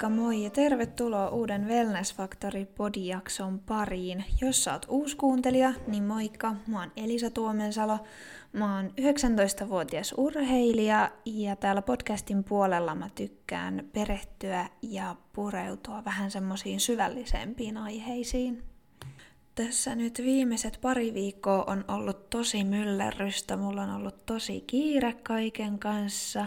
Moikka moi ja tervetuloa uuden Wellness Factory podijakson pariin. Jos sä oot uusi kuuntelija, niin moikka, mä oon Elisa Tuomensalo. Mä oon 19-vuotias urheilija ja täällä podcastin puolella mä tykkään perehtyä ja pureutua vähän semmoisiin syvällisempiin aiheisiin. Tässä nyt viimeiset pari viikkoa on ollut tosi myllerrystä, mulla on ollut tosi kiire kaiken kanssa,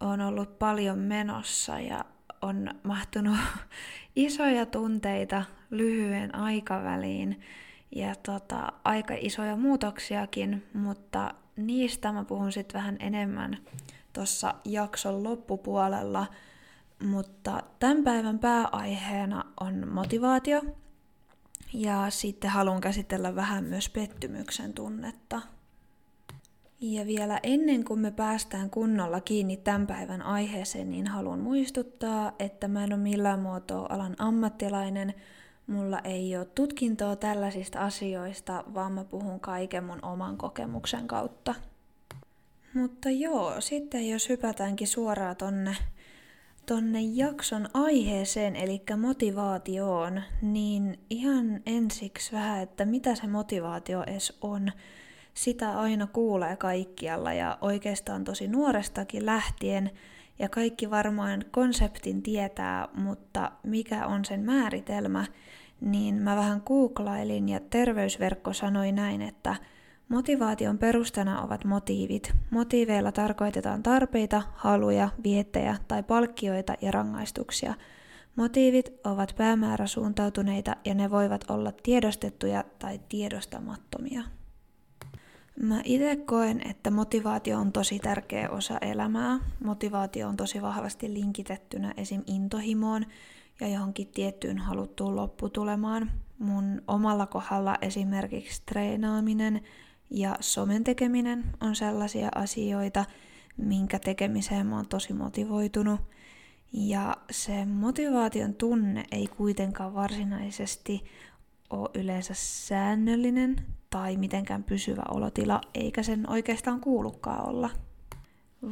on ollut paljon menossa ja on mahtunut isoja tunteita lyhyen aikaväliin ja tota, aika isoja muutoksiakin, mutta niistä mä puhun sitten vähän enemmän tuossa jakson loppupuolella. Mutta tämän päivän pääaiheena on motivaatio ja sitten haluan käsitellä vähän myös pettymyksen tunnetta. Ja vielä ennen kuin me päästään kunnolla kiinni tämän päivän aiheeseen, niin haluan muistuttaa, että mä en ole millään muotoa alan ammattilainen, mulla ei ole tutkintoa tällaisista asioista, vaan mä puhun kaiken mun oman kokemuksen kautta. Mutta joo, sitten jos hypätäänkin suoraan tonne, tonne jakson aiheeseen, eli motivaatioon, niin ihan ensiksi vähän, että mitä se motivaatio edes on – sitä aina kuulee kaikkialla ja oikeastaan tosi nuorestakin lähtien. Ja kaikki varmaan konseptin tietää, mutta mikä on sen määritelmä, niin mä vähän googlailin ja terveysverkko sanoi näin, että motivaation perustana ovat motiivit. Motiiveilla tarkoitetaan tarpeita, haluja, viettejä tai palkkioita ja rangaistuksia. Motiivit ovat päämääräsuuntautuneita ja ne voivat olla tiedostettuja tai tiedostamattomia. Mä itse koen, että motivaatio on tosi tärkeä osa elämää. Motivaatio on tosi vahvasti linkitettynä esim. intohimoon ja johonkin tiettyyn haluttuun lopputulemaan. Mun omalla kohdalla esimerkiksi treenaaminen ja somen tekeminen on sellaisia asioita, minkä tekemiseen mä oon tosi motivoitunut. Ja se motivaation tunne ei kuitenkaan varsinaisesti ole yleensä säännöllinen tai mitenkään pysyvä olotila, eikä sen oikeastaan kuulukaan olla.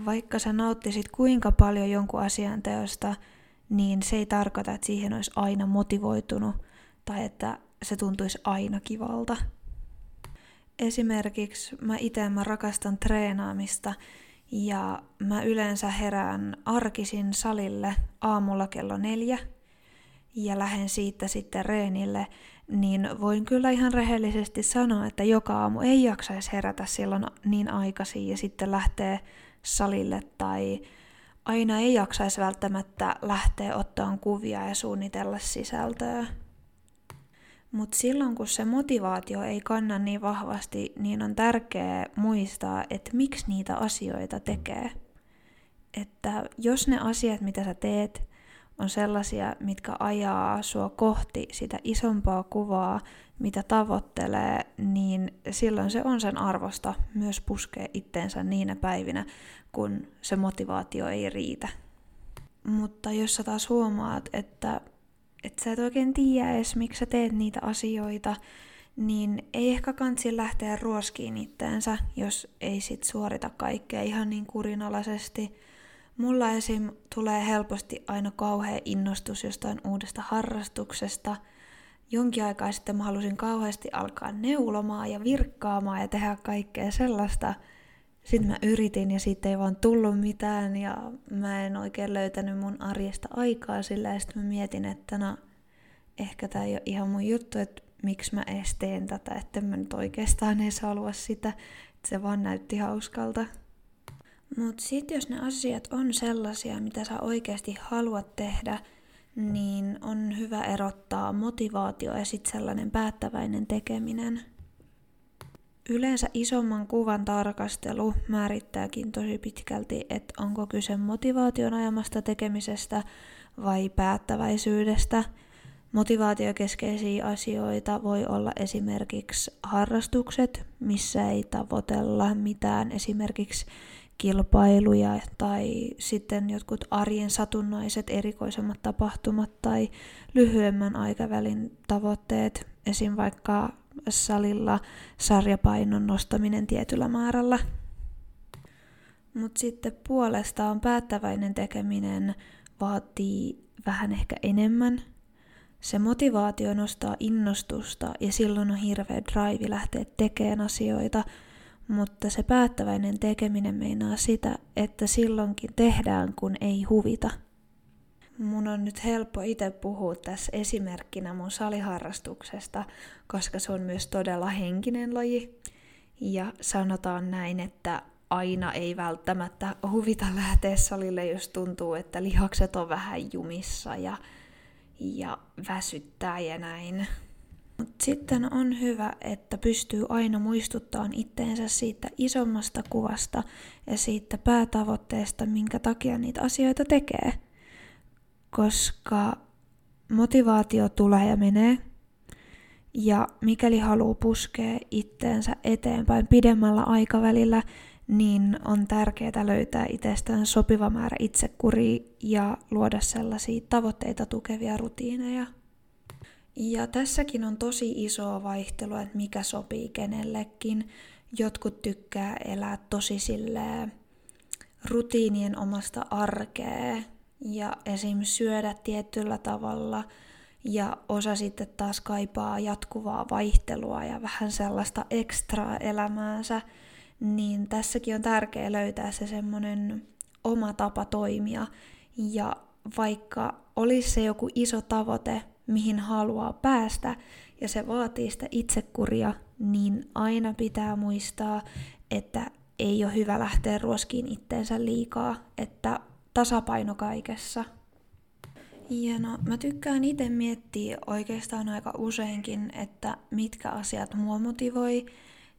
Vaikka sä nauttisit kuinka paljon jonkun asian teosta, niin se ei tarkoita, että siihen olisi aina motivoitunut tai että se tuntuisi aina kivalta. Esimerkiksi mä itse mä rakastan treenaamista ja mä yleensä herään arkisin salille aamulla kello neljä ja lähden siitä sitten reenille niin voin kyllä ihan rehellisesti sanoa, että joka aamu ei jaksaisi herätä silloin niin aikaisin ja sitten lähtee salille tai aina ei jaksaisi välttämättä lähteä ottaan kuvia ja suunnitella sisältöä. Mutta silloin kun se motivaatio ei kanna niin vahvasti, niin on tärkeää muistaa, että miksi niitä asioita tekee. Että jos ne asiat, mitä sä teet, on sellaisia, mitkä ajaa sua kohti sitä isompaa kuvaa, mitä tavoittelee, niin silloin se on sen arvosta myös puskea itteensä niinä päivinä, kun se motivaatio ei riitä. Mutta jos sä taas huomaat, että, että sä et oikein tiedä edes, miksi sä teet niitä asioita, niin ei ehkä kansi lähteä ruoskiin itteensä, jos ei sit suorita kaikkea ihan niin kurinalaisesti – Mulla esim. tulee helposti aina kauhea innostus jostain uudesta harrastuksesta. Jonkin aikaa sitten mä halusin kauheasti alkaa neulomaan ja virkkaamaan ja tehdä kaikkea sellaista. Sitten mä yritin ja siitä ei vaan tullut mitään ja mä en oikein löytänyt mun arjesta aikaa sillä ja sitten mä mietin, että no ehkä tää ei ole ihan mun juttu, että miksi mä edes teen tätä, että mä nyt oikeastaan edes halua sitä, että se vaan näytti hauskalta. Mutta sitten jos ne asiat on sellaisia, mitä sä oikeasti haluat tehdä, niin on hyvä erottaa motivaatio ja sitten sellainen päättäväinen tekeminen. Yleensä isomman kuvan tarkastelu määrittääkin tosi pitkälti, että onko kyse motivaation ajamasta tekemisestä vai päättäväisyydestä. Motivaatiokeskeisiä asioita voi olla esimerkiksi harrastukset, missä ei tavoitella mitään esimerkiksi kilpailuja tai sitten jotkut arjen satunnaiset erikoisemmat tapahtumat tai lyhyemmän aikavälin tavoitteet, esim. vaikka salilla sarjapainon nostaminen tietyllä määrällä. Mutta sitten puolestaan päättäväinen tekeminen vaatii vähän ehkä enemmän. Se motivaatio nostaa innostusta ja silloin on hirveä drive lähteä tekemään asioita, mutta se päättäväinen tekeminen meinaa sitä, että silloinkin tehdään, kun ei huvita. Mun on nyt helppo itse puhua tässä esimerkkinä mun saliharrastuksesta, koska se on myös todella henkinen laji. Ja sanotaan näin, että aina ei välttämättä huvita lähteä salille, jos tuntuu, että lihakset on vähän jumissa ja, ja väsyttää ja näin. Sitten on hyvä, että pystyy aina muistuttamaan itteensä siitä isommasta kuvasta ja siitä päätavoitteesta, minkä takia niitä asioita tekee. Koska motivaatio tulee ja menee, ja mikäli haluaa puskea itteensä eteenpäin pidemmällä aikavälillä, niin on tärkeää löytää itsestään sopiva määrä itsekuria ja luoda sellaisia tavoitteita tukevia rutiineja. Ja tässäkin on tosi isoa vaihtelua, että mikä sopii kenellekin. Jotkut tykkää elää tosi silleen rutiinien omasta arkea ja esim. syödä tietyllä tavalla ja osa sitten taas kaipaa jatkuvaa vaihtelua ja vähän sellaista ekstraa elämäänsä, niin tässäkin on tärkeää löytää se semmoinen oma tapa toimia ja vaikka olisi se joku iso tavoite, mihin haluaa päästä, ja se vaatii sitä itsekuria, niin aina pitää muistaa, että ei ole hyvä lähteä ruoskiin itteensä liikaa, että tasapaino kaikessa. Ja no, mä tykkään itse miettiä oikeastaan aika useinkin, että mitkä asiat mua motivoi,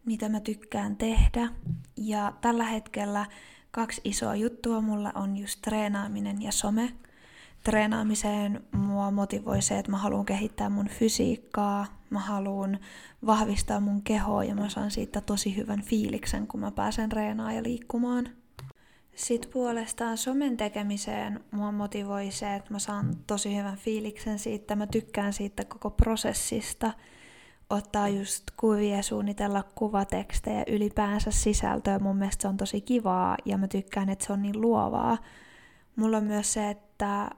mitä mä tykkään tehdä. Ja tällä hetkellä kaksi isoa juttua mulla on just treenaaminen ja some treenaamiseen. Mua motivoi se, että mä haluan kehittää mun fysiikkaa, mä haluan vahvistaa mun kehoa ja mä saan siitä tosi hyvän fiiliksen, kun mä pääsen reenaamaan ja liikkumaan. Sitten puolestaan somen tekemiseen mua motivoi se, että mä saan tosi hyvän fiiliksen siitä, mä tykkään siitä koko prosessista, ottaa just kuvia, suunnitella kuvatekstejä, ylipäänsä sisältöä, mun mielestä se on tosi kivaa ja mä tykkään, että se on niin luovaa. Mulla on myös se, että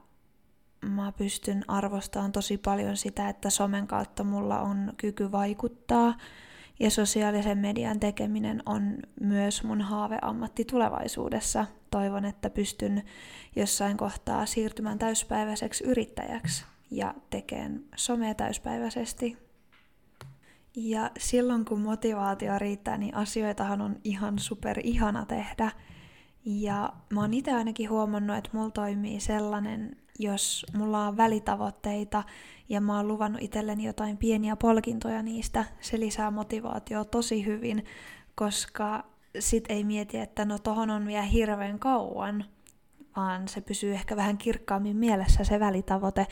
mä pystyn arvostamaan tosi paljon sitä, että somen kautta mulla on kyky vaikuttaa ja sosiaalisen median tekeminen on myös mun haaveammatti tulevaisuudessa. Toivon, että pystyn jossain kohtaa siirtymään täyspäiväiseksi yrittäjäksi ja tekemään somea täyspäiväisesti. Ja silloin kun motivaatio riittää, niin asioitahan on ihan super ihana tehdä. Ja mä oon itse ainakin huomannut, että mulla toimii sellainen jos mulla on välitavoitteita ja mä oon luvannut itselleni jotain pieniä palkintoja niistä, se lisää motivaatio tosi hyvin, koska sit ei mieti, että no tohon on vielä hirveän kauan, vaan se pysyy ehkä vähän kirkkaammin mielessä se välitavoite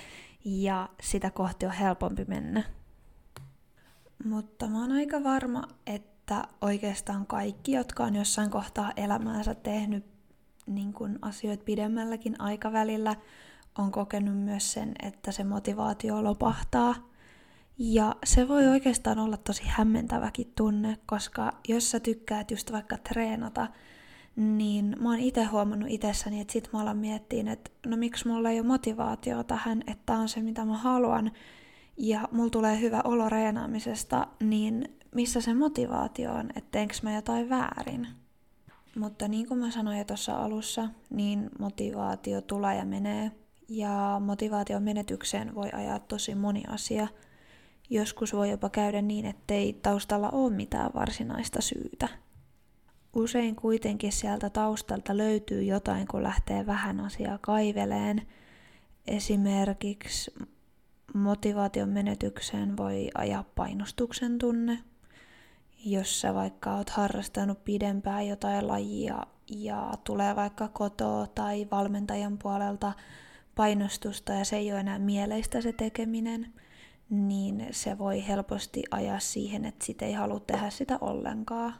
ja sitä kohti on helpompi mennä. Mutta mä oon aika varma, että oikeastaan kaikki, jotka on jossain kohtaa elämäänsä tehnyt niin kun asioita pidemmälläkin aikavälillä, on kokenut myös sen, että se motivaatio lopahtaa. Ja se voi oikeastaan olla tosi hämmentäväkin tunne, koska jos sä tykkäät just vaikka treenata, niin mä oon itse huomannut itsessäni, että sit mä alan miettiin, että no miksi mulla ei ole motivaatio tähän, että on se mitä mä haluan, ja mulla tulee hyvä olo reenaamisesta, niin missä se motivaatio on, että teenkö mä jotain väärin. Mutta niin kuin mä sanoin jo tuossa alussa, niin motivaatio tulee ja menee, ja motivaation menetykseen voi ajaa tosi moni asia. Joskus voi jopa käydä niin, ettei taustalla ole mitään varsinaista syytä. Usein kuitenkin sieltä taustalta löytyy jotain, kun lähtee vähän asiaa kaiveleen. Esimerkiksi motivaation menetykseen voi ajaa painostuksen tunne, jos sä vaikka oot harrastanut pidempään jotain lajia ja tulee vaikka kotoa tai valmentajan puolelta painostusta ja se ei ole enää mieleistä se tekeminen, niin se voi helposti ajaa siihen, että sit ei halua tehdä sitä ollenkaan.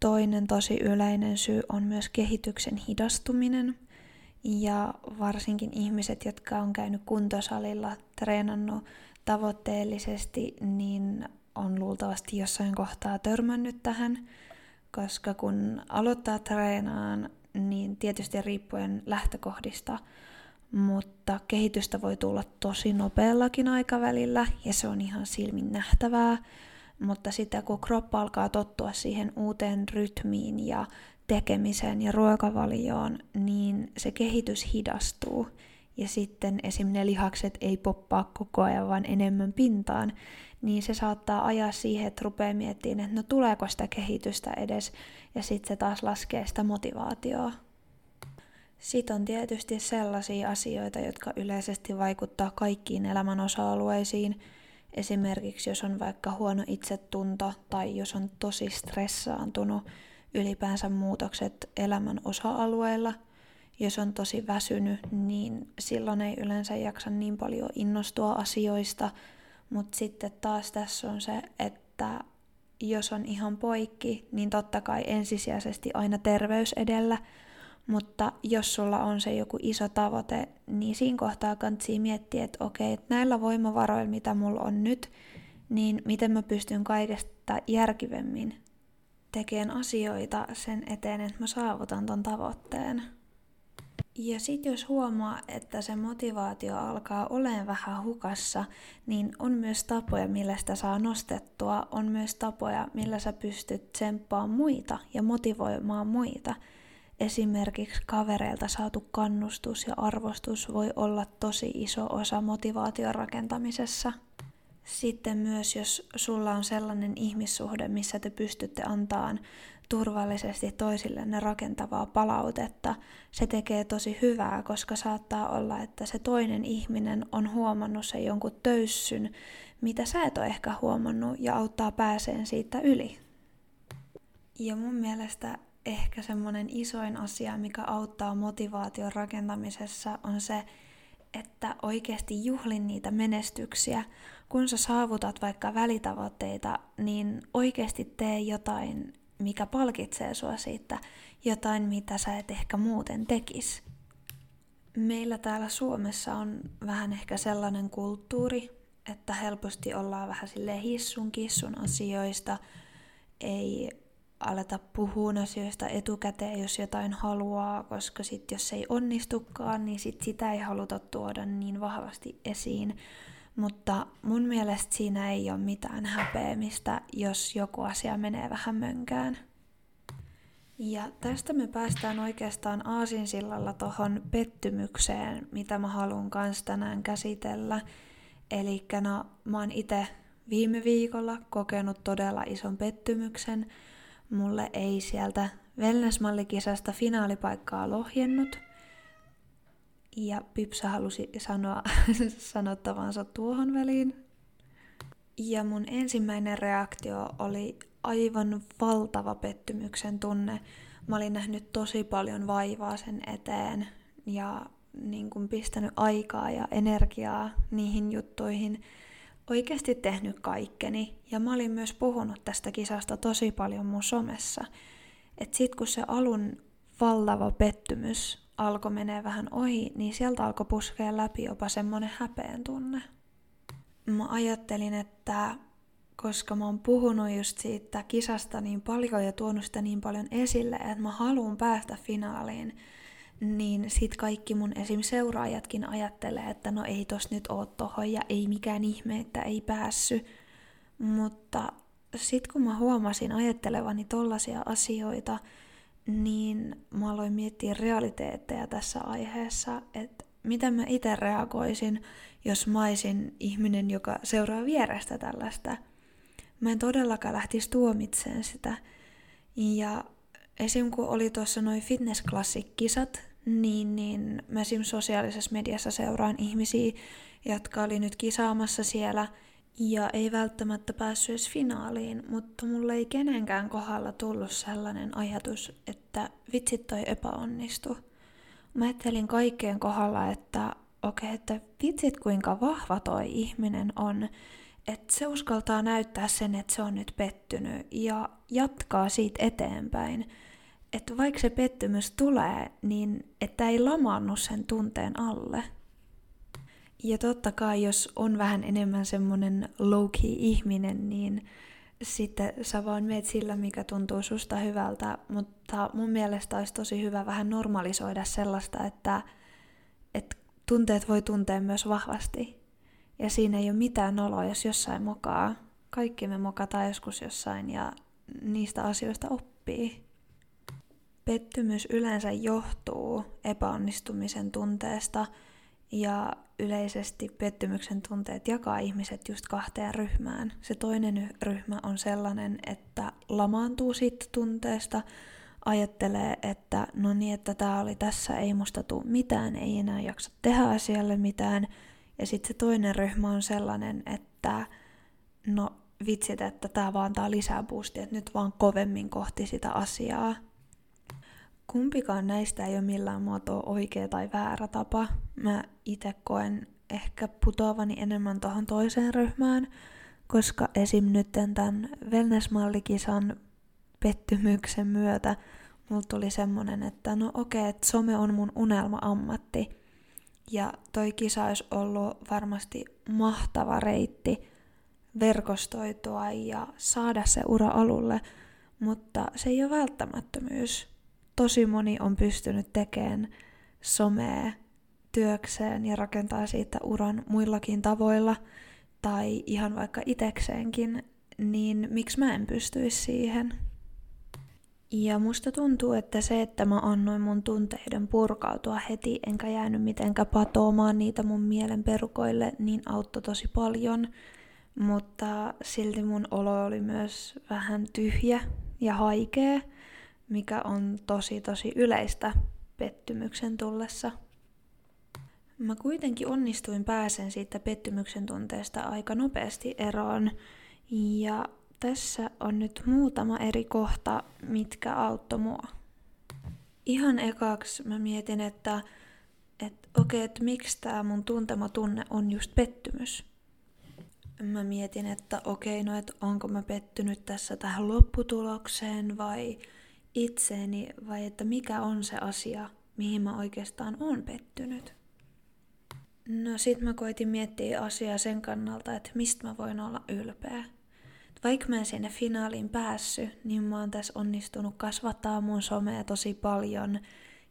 Toinen tosi yleinen syy on myös kehityksen hidastuminen. Ja varsinkin ihmiset, jotka on käynyt kuntosalilla, treenannut tavoitteellisesti, niin on luultavasti jossain kohtaa törmännyt tähän, koska kun aloittaa treenaan, niin tietysti riippuen lähtökohdista, mutta kehitystä voi tulla tosi nopeallakin aikavälillä ja se on ihan silmin nähtävää. Mutta sitä kun kroppa alkaa tottua siihen uuteen rytmiin ja tekemiseen ja ruokavalioon, niin se kehitys hidastuu. Ja sitten esim. ne lihakset ei poppaa koko ajan, vaan enemmän pintaan, niin se saattaa ajaa siihen, että rupeaa miettimään, että no tuleeko sitä kehitystä edes, ja sitten se taas laskee sitä motivaatioa. Sitten on tietysti sellaisia asioita, jotka yleisesti vaikuttaa kaikkiin elämän osa-alueisiin. Esimerkiksi jos on vaikka huono itsetunto tai jos on tosi stressaantunut, ylipäänsä muutokset elämän osa-alueilla. Jos on tosi väsynyt, niin silloin ei yleensä jaksa niin paljon innostua asioista. Mutta sitten taas tässä on se, että jos on ihan poikki, niin totta kai ensisijaisesti aina terveys edellä – mutta jos sulla on se joku iso tavoite, niin siinä kohtaa kannattaa miettiä, että okei, että näillä voimavaroilla, mitä mulla on nyt, niin miten mä pystyn kaikesta järkivemmin tekemään asioita sen eteen, että mä saavutan ton tavoitteen. Ja sitten jos huomaa, että se motivaatio alkaa olemaan vähän hukassa, niin on myös tapoja, millä sitä saa nostettua. On myös tapoja, millä sä pystyt tsemppaamaan muita ja motivoimaan muita – esimerkiksi kavereilta saatu kannustus ja arvostus voi olla tosi iso osa motivaation rakentamisessa. Sitten myös, jos sulla on sellainen ihmissuhde, missä te pystytte antaan turvallisesti toisillenne rakentavaa palautetta, se tekee tosi hyvää, koska saattaa olla, että se toinen ihminen on huomannut sen jonkun töyssyn, mitä sä et ole ehkä huomannut, ja auttaa pääseen siitä yli. Ja mun mielestä ehkä semmoinen isoin asia, mikä auttaa motivaation rakentamisessa, on se, että oikeasti juhlin niitä menestyksiä. Kun sä saavutat vaikka välitavoitteita, niin oikeasti tee jotain, mikä palkitsee sua siitä, jotain, mitä sä et ehkä muuten tekis. Meillä täällä Suomessa on vähän ehkä sellainen kulttuuri, että helposti ollaan vähän sille hissun kissun asioista, ei aleta puhua asioista etukäteen, jos jotain haluaa, koska sitten jos ei onnistukaan, niin sit sitä ei haluta tuoda niin vahvasti esiin. Mutta mun mielestä siinä ei ole mitään häpeämistä, jos joku asia menee vähän mönkään. Ja tästä me päästään oikeastaan aasinsillalla tuohon pettymykseen, mitä mä haluan kans tänään käsitellä. Eli no, mä oon itse viime viikolla kokenut todella ison pettymyksen, mulle ei sieltä wellnessmallikisasta finaalipaikkaa lohjennut. Ja Pipsa halusi sanoa sanottavansa tuohon väliin. Ja mun ensimmäinen reaktio oli aivan valtava pettymyksen tunne. Mä olin nähnyt tosi paljon vaivaa sen eteen ja niin kuin pistänyt aikaa ja energiaa niihin juttuihin oikeasti tehnyt kaikkeni ja mä olin myös puhunut tästä kisasta tosi paljon mun somessa. että sit kun se alun valtava pettymys alkoi menee vähän ohi, niin sieltä alkoi puskea läpi jopa semmonen häpeen tunne. Mä ajattelin, että koska mä oon puhunut just siitä kisasta niin paljon ja tuonut sitä niin paljon esille, että mä haluan päästä finaaliin, niin sit kaikki mun esim. seuraajatkin ajattelee, että no ei tos nyt oo tohon ja ei mikään ihme, että ei päässy. Mutta sit kun mä huomasin ajattelevani tollasia asioita, niin mä aloin miettiä realiteetteja tässä aiheessa, että miten mä itse reagoisin, jos mä olisin ihminen, joka seuraa vierestä tällaista. Mä en todellakaan lähtisi tuomitseen sitä. Ja esim. kun oli tuossa noin fitness kisat niin, niin mä esim. sosiaalisessa mediassa seuraan ihmisiä, jotka oli nyt kisaamassa siellä ja ei välttämättä päässyt edes finaaliin, mutta mulle ei kenenkään kohdalla tullut sellainen ajatus, että vitsit toi epäonnistu. Mä ajattelin kaikkien kohdalla, että okei, okay, että vitsit kuinka vahva toi ihminen on, että se uskaltaa näyttää sen, että se on nyt pettynyt ja jatkaa siitä eteenpäin että vaikka se pettymys tulee, niin että ei lamaannu sen tunteen alle. Ja totta kai, jos on vähän enemmän semmonen low-key ihminen, niin sitten sä vaan meet sillä, mikä tuntuu susta hyvältä, mutta mun mielestä olisi tosi hyvä vähän normalisoida sellaista, että, että tunteet voi tuntea myös vahvasti. Ja siinä ei ole mitään oloa, jos jossain mokaa. Kaikki me mokataan joskus jossain ja niistä asioista oppii. Pettymys yleensä johtuu epäonnistumisen tunteesta ja yleisesti pettymyksen tunteet jakaa ihmiset just kahteen ryhmään. Se toinen ryhmä on sellainen, että lamaantuu siitä tunteesta, ajattelee, että no niin, että tämä oli tässä, ei musta tule mitään, ei enää jaksa tehdä asialle mitään. Ja sitten se toinen ryhmä on sellainen, että no vitsit, että tämä vaan antaa lisää boostia, että nyt vaan kovemmin kohti sitä asiaa. Kumpikaan näistä ei ole millään muotoa oikea tai väärä tapa. Mä itse koen ehkä putoavani enemmän tuohon toiseen ryhmään, koska esim. nyt tämän wellness-mallikisan pettymyksen myötä mulla tuli semmonen, että no okei, okay, some on mun unelma-ammatti. Ja toi kisa olisi ollut varmasti mahtava reitti verkostoitua ja saada se ura alulle, mutta se ei ole välttämättömyys. Tosi moni on pystynyt tekemään somea työkseen ja rakentaa siitä uran muillakin tavoilla, tai ihan vaikka itekseenkin, niin miksi mä en pystyisi siihen? Ja musta tuntuu, että se, että mä annoin mun tunteiden purkautua heti, enkä jäänyt mitenkään patoamaan niitä mun mielen perukoille, niin auttoi tosi paljon. Mutta silti mun olo oli myös vähän tyhjä ja haikea, mikä on tosi tosi yleistä pettymyksen tullessa. Mä kuitenkin onnistuin pääsen siitä pettymyksen tunteesta aika nopeasti eroon ja tässä on nyt muutama eri kohta, mitkä auttoi mua. Ihan ekaksi mä mietin, että et, okei, okay, että miksi tämä mun tuntema tunne on just pettymys. Mä mietin, että okei, okay, no että onko mä pettynyt tässä tähän lopputulokseen vai itseeni, vai että mikä on se asia, mihin mä oikeastaan on pettynyt. No sit mä koitin miettiä asiaa sen kannalta, että mistä mä voin olla ylpeä vaikka mä en sinne finaaliin päässyt, niin mä oon tässä onnistunut kasvattaa mun somea tosi paljon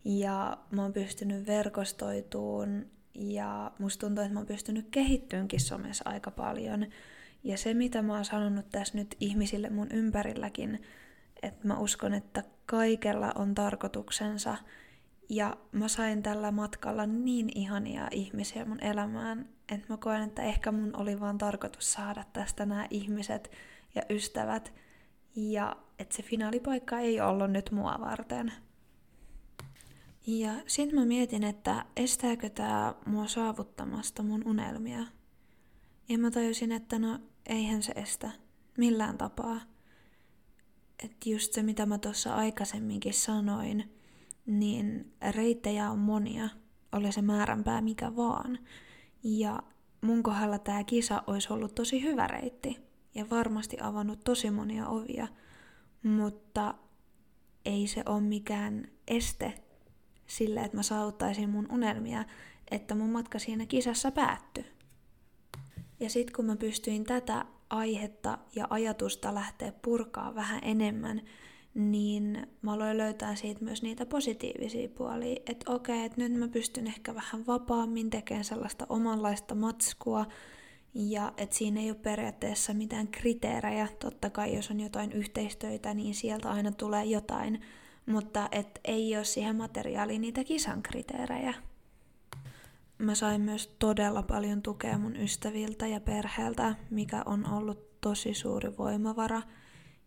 ja mä oon pystynyt verkostoituun ja musta tuntuu, että mä oon pystynyt kehittyynkin somessa aika paljon. Ja se, mitä mä oon sanonut tässä nyt ihmisille mun ympärilläkin, että mä uskon, että kaikella on tarkoituksensa. Ja mä sain tällä matkalla niin ihania ihmisiä mun elämään, että mä koen, että ehkä mun oli vaan tarkoitus saada tästä nämä ihmiset, ja ystävät, ja että se finaalipaikka ei ollut nyt mua varten. Ja sitten mä mietin, että estääkö tämä mua saavuttamasta mun unelmia. Ja mä tajusin, että no eihän se estä millään tapaa. Että just se, mitä mä tuossa aikaisemminkin sanoin, niin reittejä on monia, oli se määränpää mikä vaan. Ja mun kohdalla tämä kisa olisi ollut tosi hyvä reitti ja varmasti avannut tosi monia ovia, mutta ei se ole mikään este sille, että mä saavuttaisin mun unelmia, että mun matka siinä kisassa päättyi. Ja sitten kun mä pystyin tätä aihetta ja ajatusta lähteä purkaa vähän enemmän, niin mä aloin löytää siitä myös niitä positiivisia puolia, että okei, että nyt mä pystyn ehkä vähän vapaammin tekemään sellaista omanlaista matskua, ja että siinä ei ole periaatteessa mitään kriteerejä. Totta kai jos on jotain yhteistöitä, niin sieltä aina tulee jotain, mutta et ei ole siihen materiaaliin niitä kisan kriteerejä. Mä sain myös todella paljon tukea mun ystäviltä ja perheeltä, mikä on ollut tosi suuri voimavara.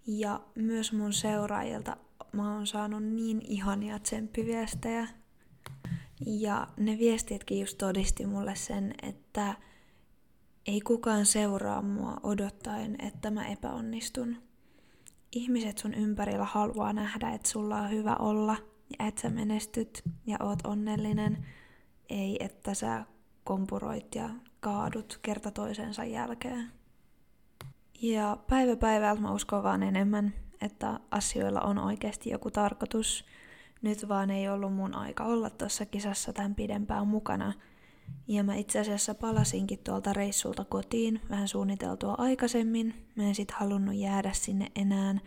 Ja myös mun seuraajilta mä oon saanut niin ihania tsemppiviestejä. Ja ne viestitkin just todisti mulle sen, että ei kukaan seuraa mua odottaen, että mä epäonnistun. Ihmiset sun ympärillä haluaa nähdä, että sulla on hyvä olla ja että sä menestyt ja oot onnellinen. Ei, että sä kompuroit ja kaadut kerta toisensa jälkeen. Ja päivä päivältä mä uskon vaan enemmän, että asioilla on oikeasti joku tarkoitus. Nyt vaan ei ollut mun aika olla tuossa kisassa tämän pidempään mukana – ja mä itse asiassa palasinkin tuolta reissulta kotiin vähän suunniteltua aikaisemmin. Mä en sit halunnut jäädä sinne enää.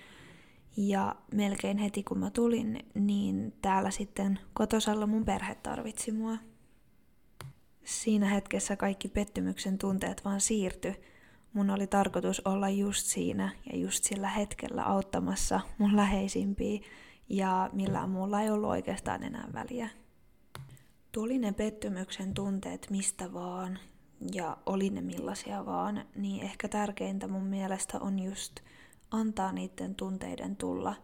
Ja melkein heti kun mä tulin, niin täällä sitten kotosalla mun perhe tarvitsi mua. siinä hetkessä kaikki pettymyksen tunteet vaan siirty. Mun oli tarkoitus olla just siinä ja just sillä hetkellä auttamassa mun läheisimpiä ja millään muulla ei ollut oikeastaan enää väliä. Tuli ne pettymyksen tunteet mistä vaan ja oli ne millaisia vaan, niin ehkä tärkeintä mun mielestä on just antaa niiden tunteiden tulla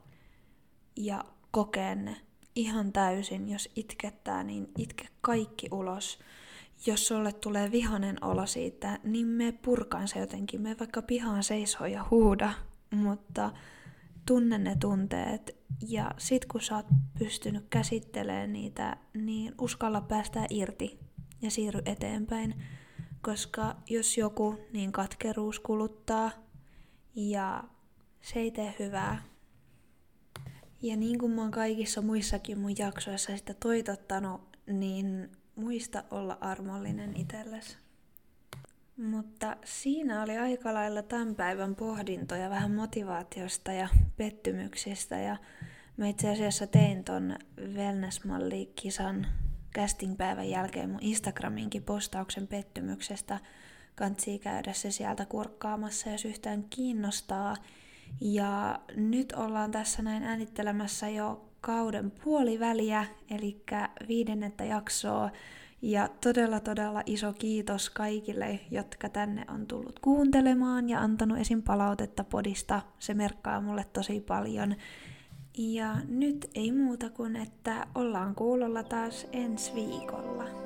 ja kokea ne ihan täysin. Jos itkettää, niin itke kaikki ulos. Jos sulle tulee vihanen olo siitä, niin me purkaan se jotenkin. Me vaikka pihaan seisoo ja huuda, mutta tunne ne tunteet ja sit kun sä oot pystynyt käsittelemään niitä, niin uskalla päästä irti ja siirry eteenpäin. Koska jos joku, niin katkeruus kuluttaa ja se ei tee hyvää. Ja niin kuin mä oon kaikissa muissakin mun jaksoissa sitä toitottanut, niin muista olla armollinen itsellesi. Mutta siinä oli aika lailla tämän päivän pohdintoja vähän motivaatiosta ja pettymyksistä. Ja mä itse asiassa tein ton Wellness-malli-kisan casting-päivän jälkeen mun Instagraminkin postauksen pettymyksestä. Kantsii käydä se sieltä kurkkaamassa, jos yhtään kiinnostaa. Ja nyt ollaan tässä näin äänittelemässä jo kauden puoliväliä, eli viidennettä jaksoa. Ja todella todella iso kiitos kaikille, jotka tänne on tullut kuuntelemaan ja antanut esim. palautetta podista. Se merkkaa mulle tosi paljon. Ja nyt ei muuta kuin, että ollaan kuulolla taas ensi viikolla.